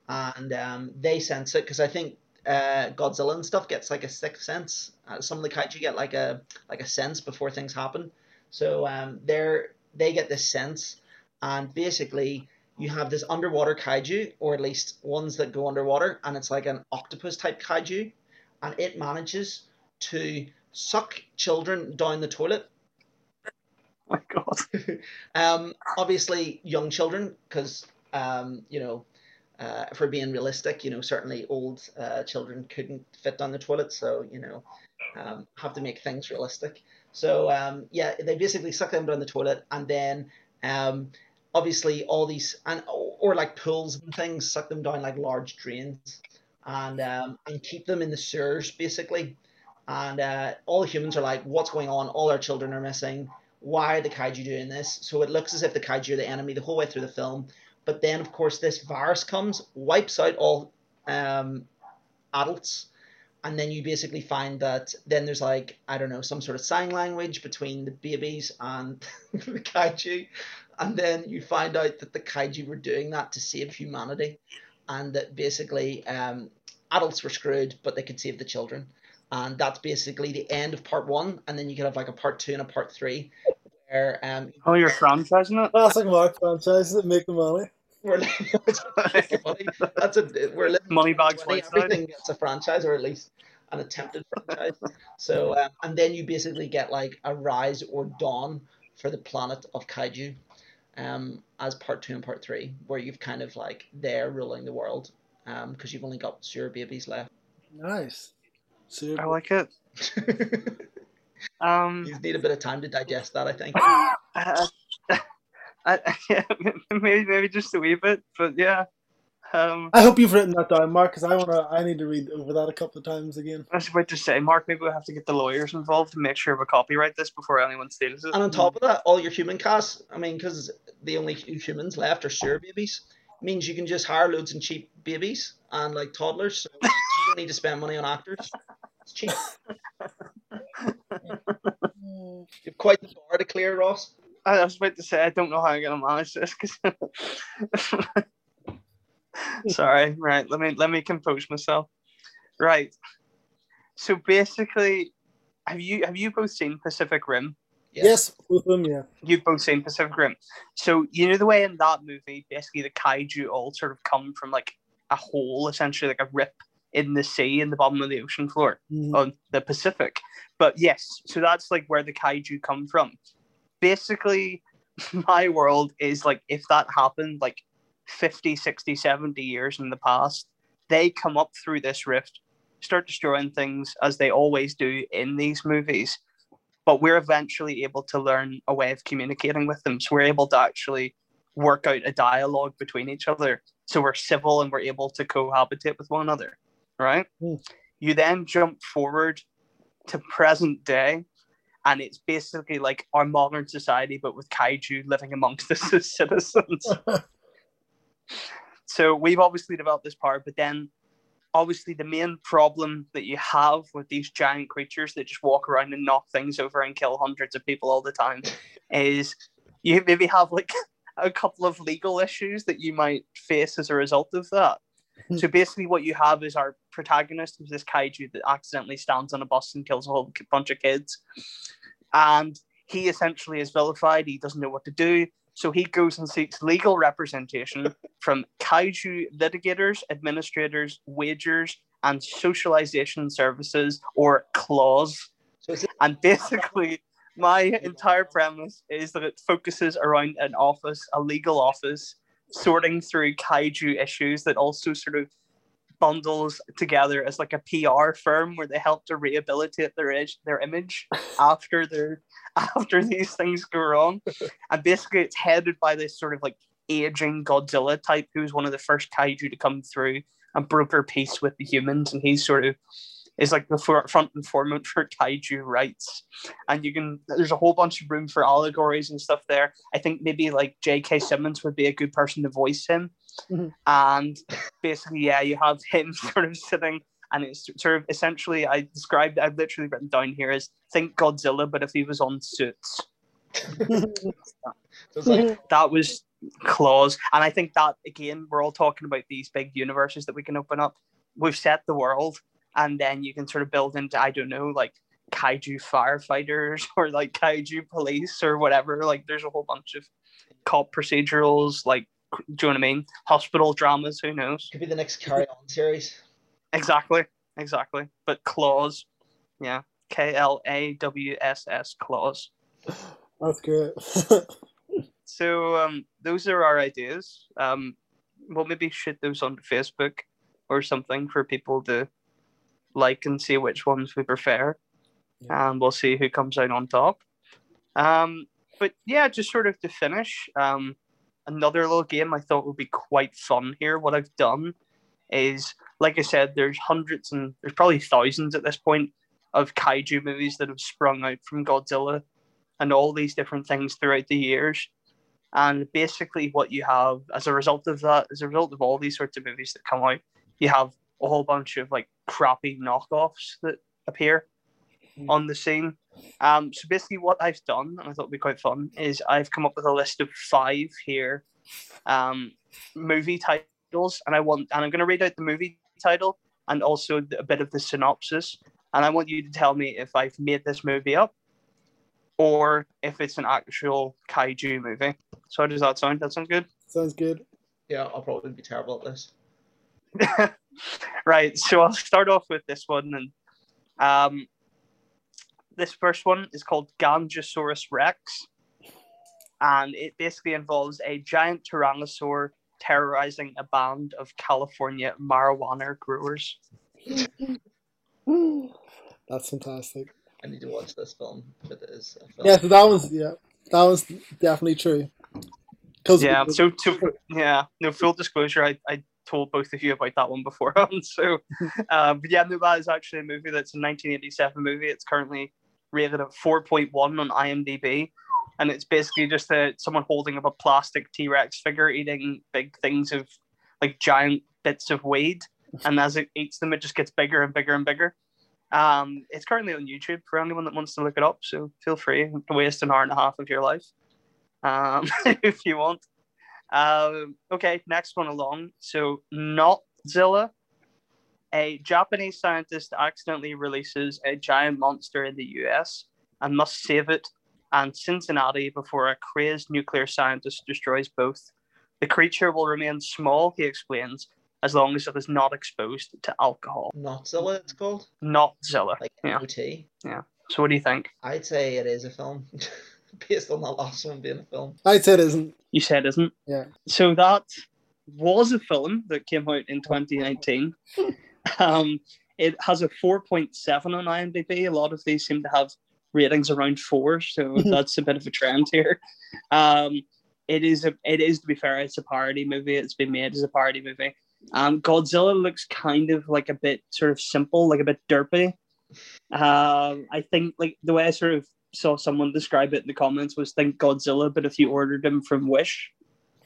and um, they sense it because I think uh, Godzilla and stuff gets like a sixth sense. Uh, some of the kaiju get like a like a sense before things happen. So um, they're they get this sense, and basically you have this underwater kaiju, or at least ones that go underwater, and it's like an octopus type kaiju, and it manages to suck children down the toilet. My god. um, obviously, young children, because um, you know, uh, if we're being realistic, you know, certainly old uh, children couldn't fit down the toilet, so you know, um, have to make things realistic. So um, yeah, they basically suck them down the toilet, and then um, obviously all these and or like pools and things suck them down like large drains and um, and keep them in the sewers basically and uh, all humans are like what's going on all our children are missing why are the kaiju doing this. So it looks as if the kaiju are the enemy the whole way through the film. But then of course this virus comes wipes out all um, adults. And then you basically find that then there's like I don't know some sort of sign language between the babies and the kaiju, and then you find out that the kaiju were doing that to save humanity, and that basically um, adults were screwed, but they could save the children, and that's basically the end of part one, and then you could have like a part two and a part three, where um. Oh, you're franchising it. Classic Mark franchise that make the money. We're that's a we're living Money bags money, everything gets a franchise or at least an attempted franchise. So um, and then you basically get like a rise or dawn for the planet of kaiju, um, as part two and part three, where you've kind of like they're ruling the world, um, because you've only got sewer babies left. Nice. So I like it. Um, you need a bit of time to digest that, I think. I, I, yeah, maybe maybe just a wee bit, but yeah. Um, I hope you've written that down, Mark, because I wanna. I need to read over that a couple of times again. I was about to say, Mark, maybe we have to get the lawyers involved to make sure we copyright this before anyone steals it. And on top of that, all your human cast, I mean, because the only humans left are sewer babies, means you can just hire loads of cheap babies and like toddlers. So you don't need to spend money on actors. It's cheap. Mm. You've quite the bar to clear, Ross. I was about to say, I don't know how I'm gonna manage this because. Sorry, right. Let me let me compose myself. Right. So basically, have you have you both seen Pacific Rim? Yes, both of them. Yeah. You've both seen Pacific Rim. So you know the way in that movie, basically the kaiju all sort of come from like a hole, essentially like a rip in the sea in the bottom of the ocean floor Mhm. on the Pacific. But yes, so that's like where the kaiju come from. Basically, my world is like if that happened like 50, 60, 70 years in the past, they come up through this rift, start destroying things as they always do in these movies. But we're eventually able to learn a way of communicating with them. So we're able to actually work out a dialogue between each other. So we're civil and we're able to cohabitate with one another. Right? Hmm. You then jump forward to present day, and it's basically like our modern society, but with kaiju living amongst us as citizens. so we've obviously developed this power, but then obviously the main problem that you have with these giant creatures that just walk around and knock things over and kill hundreds of people all the time is you maybe have like a couple of legal issues that you might face as a result of that. So basically, what you have is our protagonist, who's this kaiju that accidentally stands on a bus and kills a whole bunch of kids, and he essentially is vilified. He doesn't know what to do, so he goes and seeks legal representation from kaiju litigators, administrators, wagers, and socialization services, or claws. So is it, And basically, my entire premise is that it focuses around an office, a legal office, sorting through kaiju issues that also sort of bundles together as like a PR firm where they help to rehabilitate their their image after their after these things go wrong. And basically, it's headed by this sort of like aging Godzilla type, who's one of the first kaiju to come through and broker peace with the humans, and he's sort of is like the front and foremost for kaiju rights. And you can there's a whole bunch of room for allegories and stuff there. I think maybe like J.K. Simmons would be a good person to voice him. Mm-hmm. And basically, yeah, you have him sort of sitting and it's sort of essentially I described I've literally written down here as think Godzilla, but if he was on suits. so like, that was claws. And I think that again, we're all talking about these big universes that we can open up. We've set the world, and then you can sort of build into, I don't know, like kaiju firefighters or like kaiju police or whatever. Like there's a whole bunch of cop procedurals, like do you know what I mean? Hospital dramas, who knows? Could be the next Carry On series. Exactly, exactly. But claws, yeah. K L A W S S claws. That's great. So um, those are our ideas. Um, we'll maybe shoot those on Facebook or something for people to like and see which ones we prefer, yeah. and we'll see who comes out on top. Um, but yeah, just sort of to finish, um, another little game I thought would be quite fun here. What I've done is, like I said, there's hundreds and there's probably thousands at this point of kaiju movies that have sprung out from Godzilla and all these different things throughout the years. And basically, what you have as a result of that, as a result of all these sorts of movies that come out, you have a whole bunch of like crappy knockoffs that appear mm. on the scene. Um, so basically, what I've done, and I thought would be quite fun, is I've come up with a list of five here, um, movie titles, and I want, and I'm going to read out the movie title and also a bit of the synopsis, and I want you to tell me if I've made this movie up or if it's an actual kaiju movie. So how does that sound? That sounds good. Sounds good. Yeah, I'll probably be terrible at this. right. So I'll start off with this one, and um, this first one is called Ganjasaurus Rex, and it basically involves a giant tyrannosaur terrorizing a band of California marijuana growers. That's fantastic. I need to watch this film. If it is Yeah, so that was yeah, that was definitely true. Cause yeah, so to yeah, no full disclosure, I, I told both of you about that one beforehand. So, um, but yeah, no, that is actually a movie that's a 1987 movie. It's currently rated at 4.1 on IMDb, and it's basically just a, someone holding up a plastic T Rex figure eating big things of like giant bits of weed, and as it eats them, it just gets bigger and bigger and bigger. Um, it's currently on YouTube for anyone that wants to look it up. So feel free to waste an hour and a half of your life um, if you want. Um, okay, next one along. So Notzilla, a Japanese scientist accidentally releases a giant monster in the US and must save it and Cincinnati before a crazed nuclear scientist destroys both. The creature will remain small, he explains, as long as it is not exposed to alcohol. Notzilla, it's called? Notzilla. Like yeah. OT? Yeah. So what do you think? I'd say it is a film. Based on that last one being a film. I'd say it isn't. You said it isn't? Yeah. So that was a film that came out in 2019. um, it has a 4.7 on IMDb. A lot of these seem to have ratings around four, so that's a bit of a trend here. Um, it is a, it is to be fair, it's a parody movie. It's been made as a parody movie. Um, Godzilla looks kind of like a bit sort of simple, like a bit derpy. Um, I think like the way I sort of saw someone describe it in the comments was think Godzilla, but if you ordered him from Wish.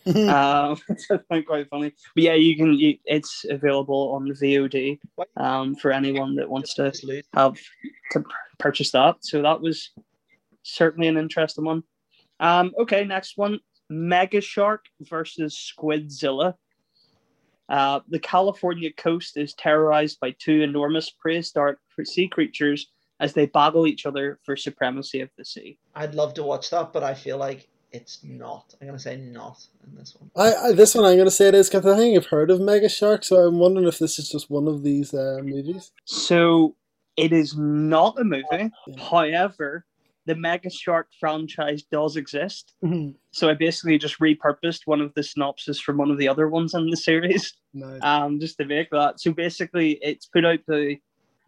um, I find quite funny. But yeah, you can. You, it's available on VOD um, for anyone that wants to have to purchase that. So that was certainly an interesting one. Um, okay, next one: Mega Shark versus Squidzilla. Uh, the California coast is terrorized by two enormous prehistoric sea creatures as they battle each other for supremacy of the sea. I'd love to watch that, but I feel like it's not. I'm gonna say not in this one. I, I this one I'm gonna say it is because I think I've heard of Mega Shark, so I'm wondering if this is just one of these uh, movies. So it is not a movie. Yeah. However, the Mega Shark franchise does exist. Mhm. So I basically just repurposed one of the synopses from one of the other ones in the series, nice. um, just to make that. So basically, it's put out by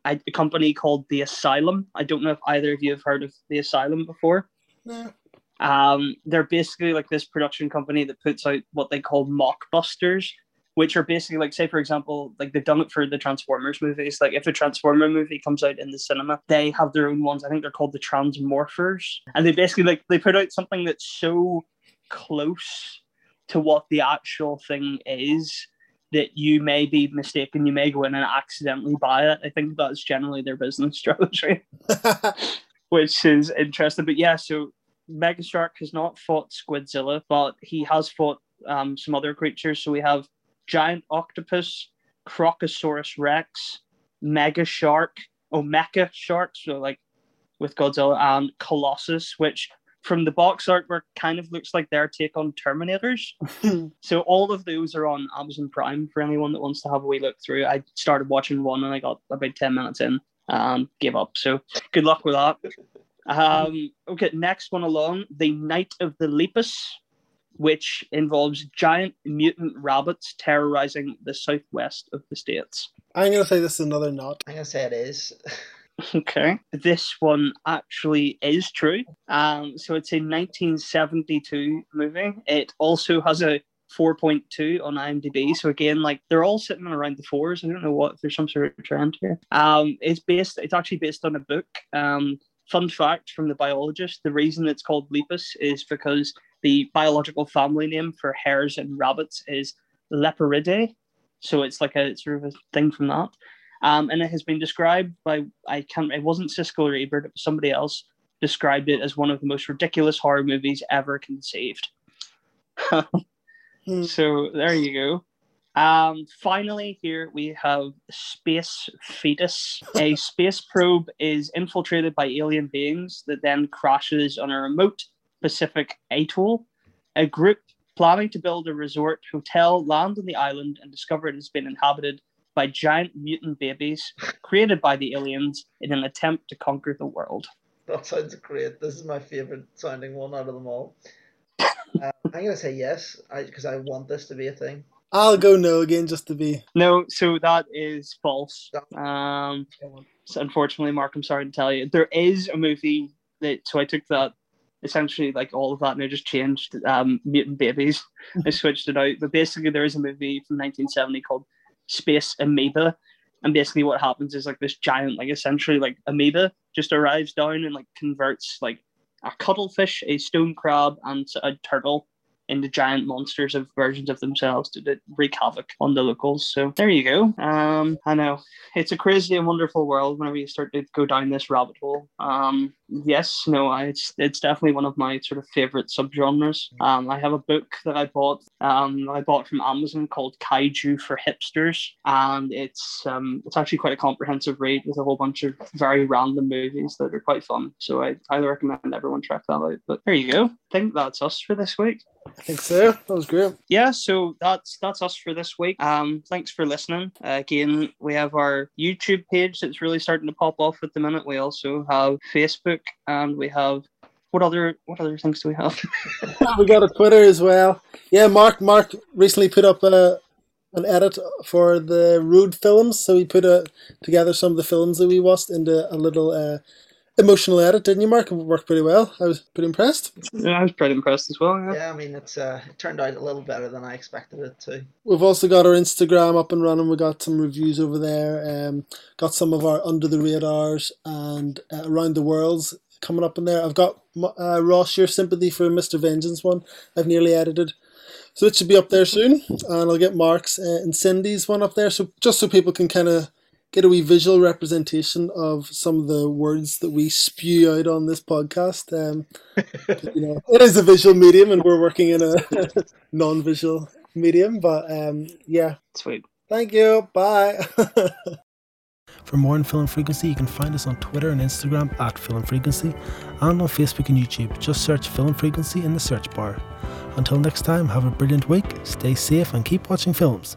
a, a company called The Asylum. I don't know if either of you have heard of The Asylum before. Nah. Um, they're basically like this production company that puts out what they call mockbusters, which are basically like, say, for example, like they've done it for the Transformers movies. Like if a Transformer movie comes out in the cinema, they have their own ones. I think they're called the Transmorphers, and they basically like they put out something that's so close to what the actual thing is that you may be mistaken. You may go in and accidentally buy it. I think that's generally their business strategy which is interesting. But yeah, so Mega Shark has not fought Squidzilla, but he has fought um, some other creatures. So we have giant octopus, Crocosaurus Rex, Mega Shark, Mecha Shark, so like with Godzilla and Kolossus, which from the box artwork kind of looks like their take on Terminators. so all of those are on Amazon Prime for anyone that wants to have a wee look through. I started watching one and I got about 10 minutes in and gave up. So good luck with that. Um, okay, next one along, the Night of the Lepus, which involves giant mutant rabbits terrorizing the southwest of the states. I'm gonna say this is another not. I'm gonna say it is. Okay, this one actually is true. Um, so it's a 1972 movie. It also has a 4.2 on IMDb. So again, like they're all sitting around the fours. I don't know what there's some sort of trend here. Um, it's based. It's actually based on a book. Um, fun fact from the biologist: the reason it's called lepus is because the biological family name for hares and rabbits is Leporidae. So it's like a sort of a thing from that. Um, and it has been described by I can't. It wasn't Siskel or Ebert. It was somebody else described it as one of the most ridiculous horror movies ever conceived. Hmm. So there you go. Um, finally, here we have Space Fetus. A space probe is infiltrated by alien beings that then crashes on a remote Pacific atoll. A group planning to build a resort hotel land on the island and discover it has been inhabited by giant mutant babies created by the aliens in an attempt to conquer the world. That sounds great. This is my favorite sounding one out of them all. Uh, I'm gonna say yes, because I, want this to be a thing. I'll go no again just to be. No, so that is false. Um, so unfortunately, Mark, I'm sorry to tell you, there is a movie that. So I took that essentially like all of that, and I just changed um, mutant babies. I switched it out, but basically there is a movie from 1970 called Space Amoeba, and basically what happens is like this giant, like essentially like amoeba, just arrives down and like converts like a cuttlefish, a stone crab, and a turtle into giant monsters of versions of themselves to, to wreak havoc on the locals. So there you go. Um, I know it's a crazy and wonderful world whenever you start to go down this rabbit hole. Um, yes, no, I, it's it's definitely one of my sort of favorite subgenres. Um, I have a book that I bought. Um, I bought from Amazon called Kaiju for Hipsters, and it's um, it's actually quite a comprehensive read with a whole bunch of very random movies that are quite fun. So I highly recommend everyone check that out. But there you go. I think that's us for this week. I think so. That was great. Yeah, so that's that's us for this week. Um, thanks for listening. Uh, again, we have our YouTube page that's really starting to pop off at the minute. We also have Facebook, and we have what other what other things do we have? we got a Twitter as well. Yeah, Mark. Mark recently put up a an edit for the Rude films, so he put a, together some of the films that we watched into a little uh, emotional edit, didn't you, Mark? It worked pretty well. I was pretty impressed. yeah, I was pretty impressed as well. Yeah. Yeah, I mean it's uh, it turned out a little better than I expected it to. We've also got our Instagram up and running. We got some reviews over there. Um, got some of our under the radars and uh, around the worlds coming up in there. I've got uh, Ross your sympathy for Mister Vengeance one. I've nearly edited, so it should be up there soon. And I'll get Mark's uh, and Cindy's one up there. So just so people can kind of get a wee visual representation of some of the words that we spew out on this podcast. Um, you know, it is a visual medium, and we're working in a non-visual medium. But um, yeah, Sweet. thank you. Bye. For more on Film Frequency, you can find us on Twitter and Instagram at Film Frequency and on Facebook and YouTube. Just search Film Frequency in the search bar. Until next time, have a brilliant week, stay safe, and keep watching films.